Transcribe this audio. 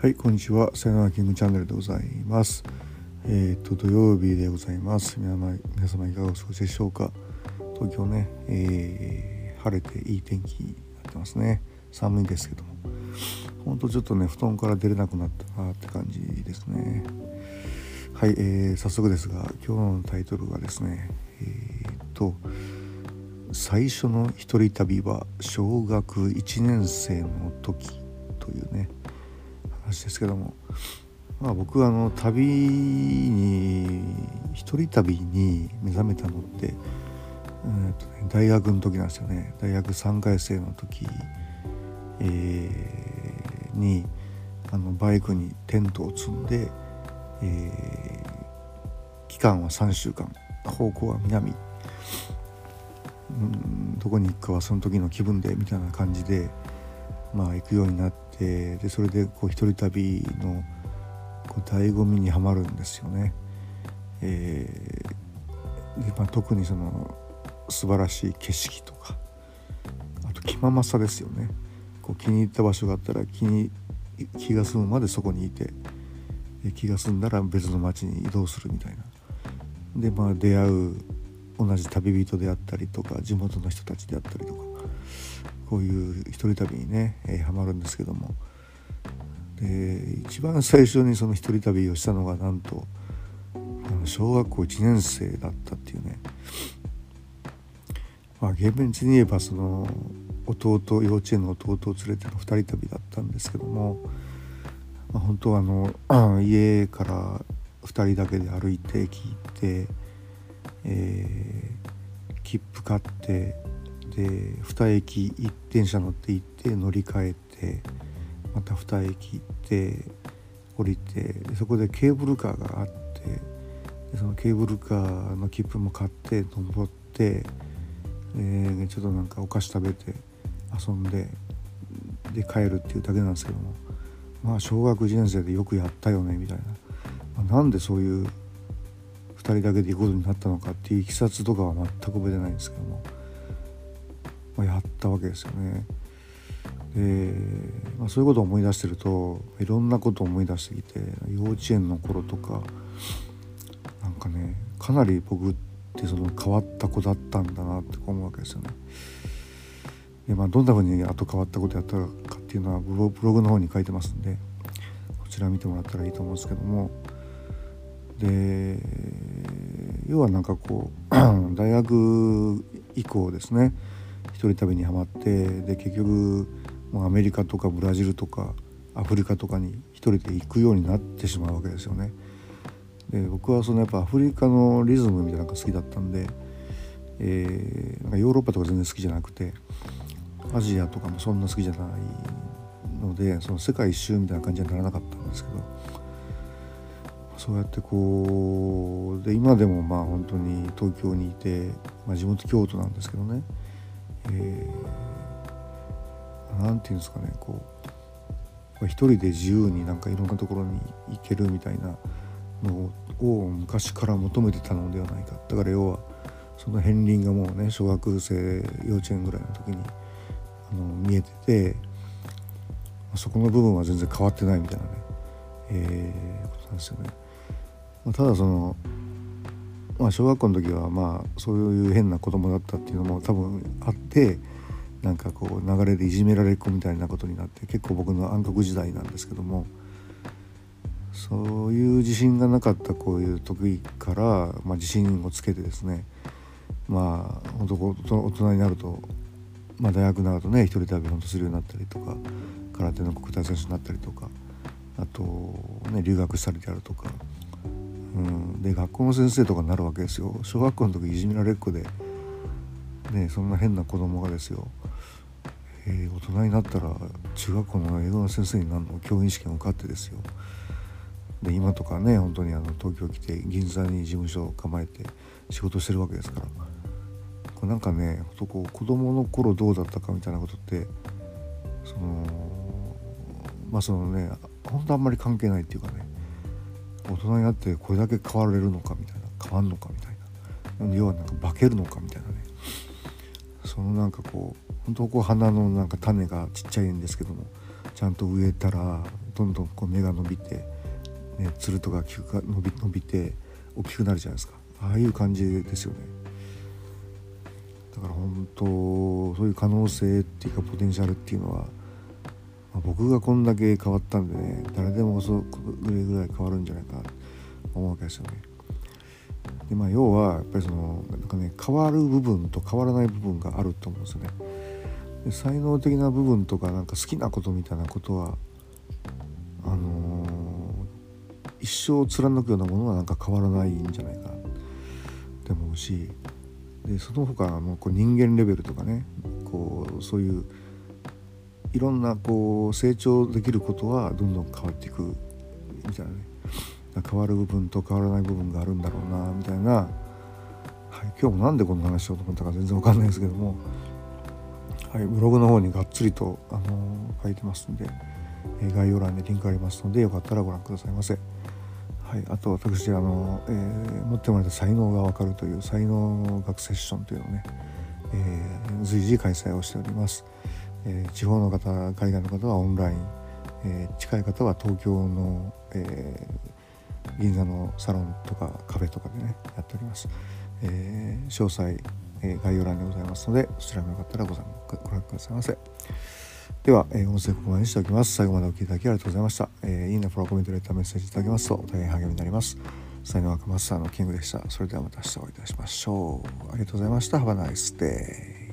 はい、こんにちは。さよならキングチャンネルでございます。えっ、と、土曜日でございます。皆様、皆様いかがお過ごしでしょうか。東京ね、えー晴れていい天気になってますね。寒いですけども。ほんとちょっとね、布団から出れなくなったなって感じですね。はい、えー早速ですが、今日のタイトルがですね、えっ、と、最初の一人旅は小学1年生の時というね話ですけども、まあ、僕はあの旅に一人旅に目覚めたのって、えーとね、大学の時なんですよね。大学3回生の時、えーにあのバイクにテントを積んで、えー期間は3週間。方向は南。どこに行くかはその時の気分でみたいな感じでまあ行くようになってでそれでこう一人旅のこう醍醐味にはまるんですよね。えーでまあ、特にその素晴らしい景色とかあと気ままさですよね。こう気に入った場所があったら気に気が済むまでそこにいて気が済んだら別の町に移動するみたいな。でまあ出会う同じ旅人であったりとか地元の人たちであったりとかこういう一人旅にね、えーハマるんですけども。で一番最初にその一人旅をしたのがなんと小学校1年生だったっていうね。まあ厳密に言えばその弟幼稚園の弟を連れての二人旅だったんですけども、まあ、本当はあの 家から2人だけで歩いて聞いて、えー切符買ってで2駅一電車乗って行って乗り換えてまた2駅行って降りてそこでケーブルカーがあってでそのケーブルカーの切符も買って登って、えーちょっとなんかお菓子食べて遊んでで帰るっていうだけなんですけどもまあ小学1年生でよくやったよねみたいな。まあなんでそういう2人だけで行くことになったのかっていういきさつとかは全く覚えてないんですけども、ま、やったわけですよね。で、まあ、そういうことを思い出してるといろんなことを思い出してきて幼稚園の頃とかなんかねかなり僕ってその変わった子だったんだなって思うわけですよね。でまあ、どんな風にあと変わったことやったかっていうのはブログの方に書いてますんでこちら見てもらったらいいと思うんですけどもで要はなんかこう 大学以降ですね一人旅にはまってで結局もうアメリカとかブラジルとかアフリカとかに一人で行くようになってしまうわけですよね。で僕はそのやっぱアフリカのリズムみたいなのが好きだったんで、えーなんかヨーロッパとか全然好きじゃなくてアジアとかもそんな好きじゃないのでその世界一周みたいな感じにはならなかったんですけどそうやってこうで今でもまあ本当に東京にいて、まあ、地元京都なんですけどね、えーていうんですかねこう一人で自由になんかいろんなところに行けるみたいなのを昔から求めてたのではないかだから要はその片鱗がもうね小学生幼稚園ぐらいの時にあの見えててそこの部分は全然変わってないみたいなね、えーことなんですよね。まあ、ただそのまあ小学校の時はまあそういう変な子供だったっていうのも多分あってなんかこう流れでいじめられっ子みたいなことになって結構僕の暗黒時代なんですけどもそういう自信がなかったこういう時から、まあ、自信をつけてですねまあ本当こう大人になると、まあ、大学になるとね一人旅本当するようになったりとか空手の国体選手になったりとかあとね留学したりであるとか、うん、で学校の先生とかになるわけですよ。小学校の時いじめられっ子で、ね、そんな変な子供がですよ、えー大人になったら中学校の英語の先生になるの教員試験を受かってですよ。で今とかね本当にあの東京来て銀座に事務所を構えて仕事してるわけですから。これなんかねほんとこう子供の頃どうだったかみたいなことってそのまあそのね本当あんまり関係ないっていうかね。大人になってこれだけ変われるのかみたいな変わんのかみたいな。要はなんか化けるのかみたいなね。そのなんかこう本当こう花のなんか種がちっちゃいんですけどもちゃんと植えたらどんどんこう芽が伸びて、ね、つるとか菊が伸び伸びて大きくなるじゃないですか。ああいう感じですよね。だから本当そういう可能性っていうかポテンシャルっていうのは、まあ、僕がこんだけ変わったんでね誰でもそれぐらい変わるんじゃないかと思うわけですよね。でまあ要はやっぱりそのなんかね変わる部分と変わらない部分があると思うんですよね。で才能的な部分とかなんか好きなことみたいなことはあのー、一生貫くようなものはなんか変わらないんじゃないかって思うしでその他のこう人間レベルとかねこうそういういろんなこう成長できることはどんどん変わっていくみたいなね。変わる部分と変わらない部分があるんだろうなみたいな、はい、今日もなんでこんな話しようと思ったか全然わかんないですけども、はい、ブログの方にがっつりと、あのー、書いてますんで、え概要欄にリンクありますのでよかったらご覧くださいませ。はい、あと私あの、え、持ってもらった才能が分かるという才能学セッションというのをね、え、随時開催をしております、えー、地方の方海外の方はオンライン、え近い方は東京の、え銀座のサロンとかカフェとかでねやっております、え詳細、え概要欄にございますのでそちらもよかったらごご覧くださいませでは、え、音声ここまでにしておきます。最後までお聴きいただきありがとうございました。え、いいね、フォロー、コメント、レター、メッセージいただけますと大変励みになります。才能学マスターのキングでした。それではまた明日お会いいたしましょう。ありがとうございました。Have a nice day.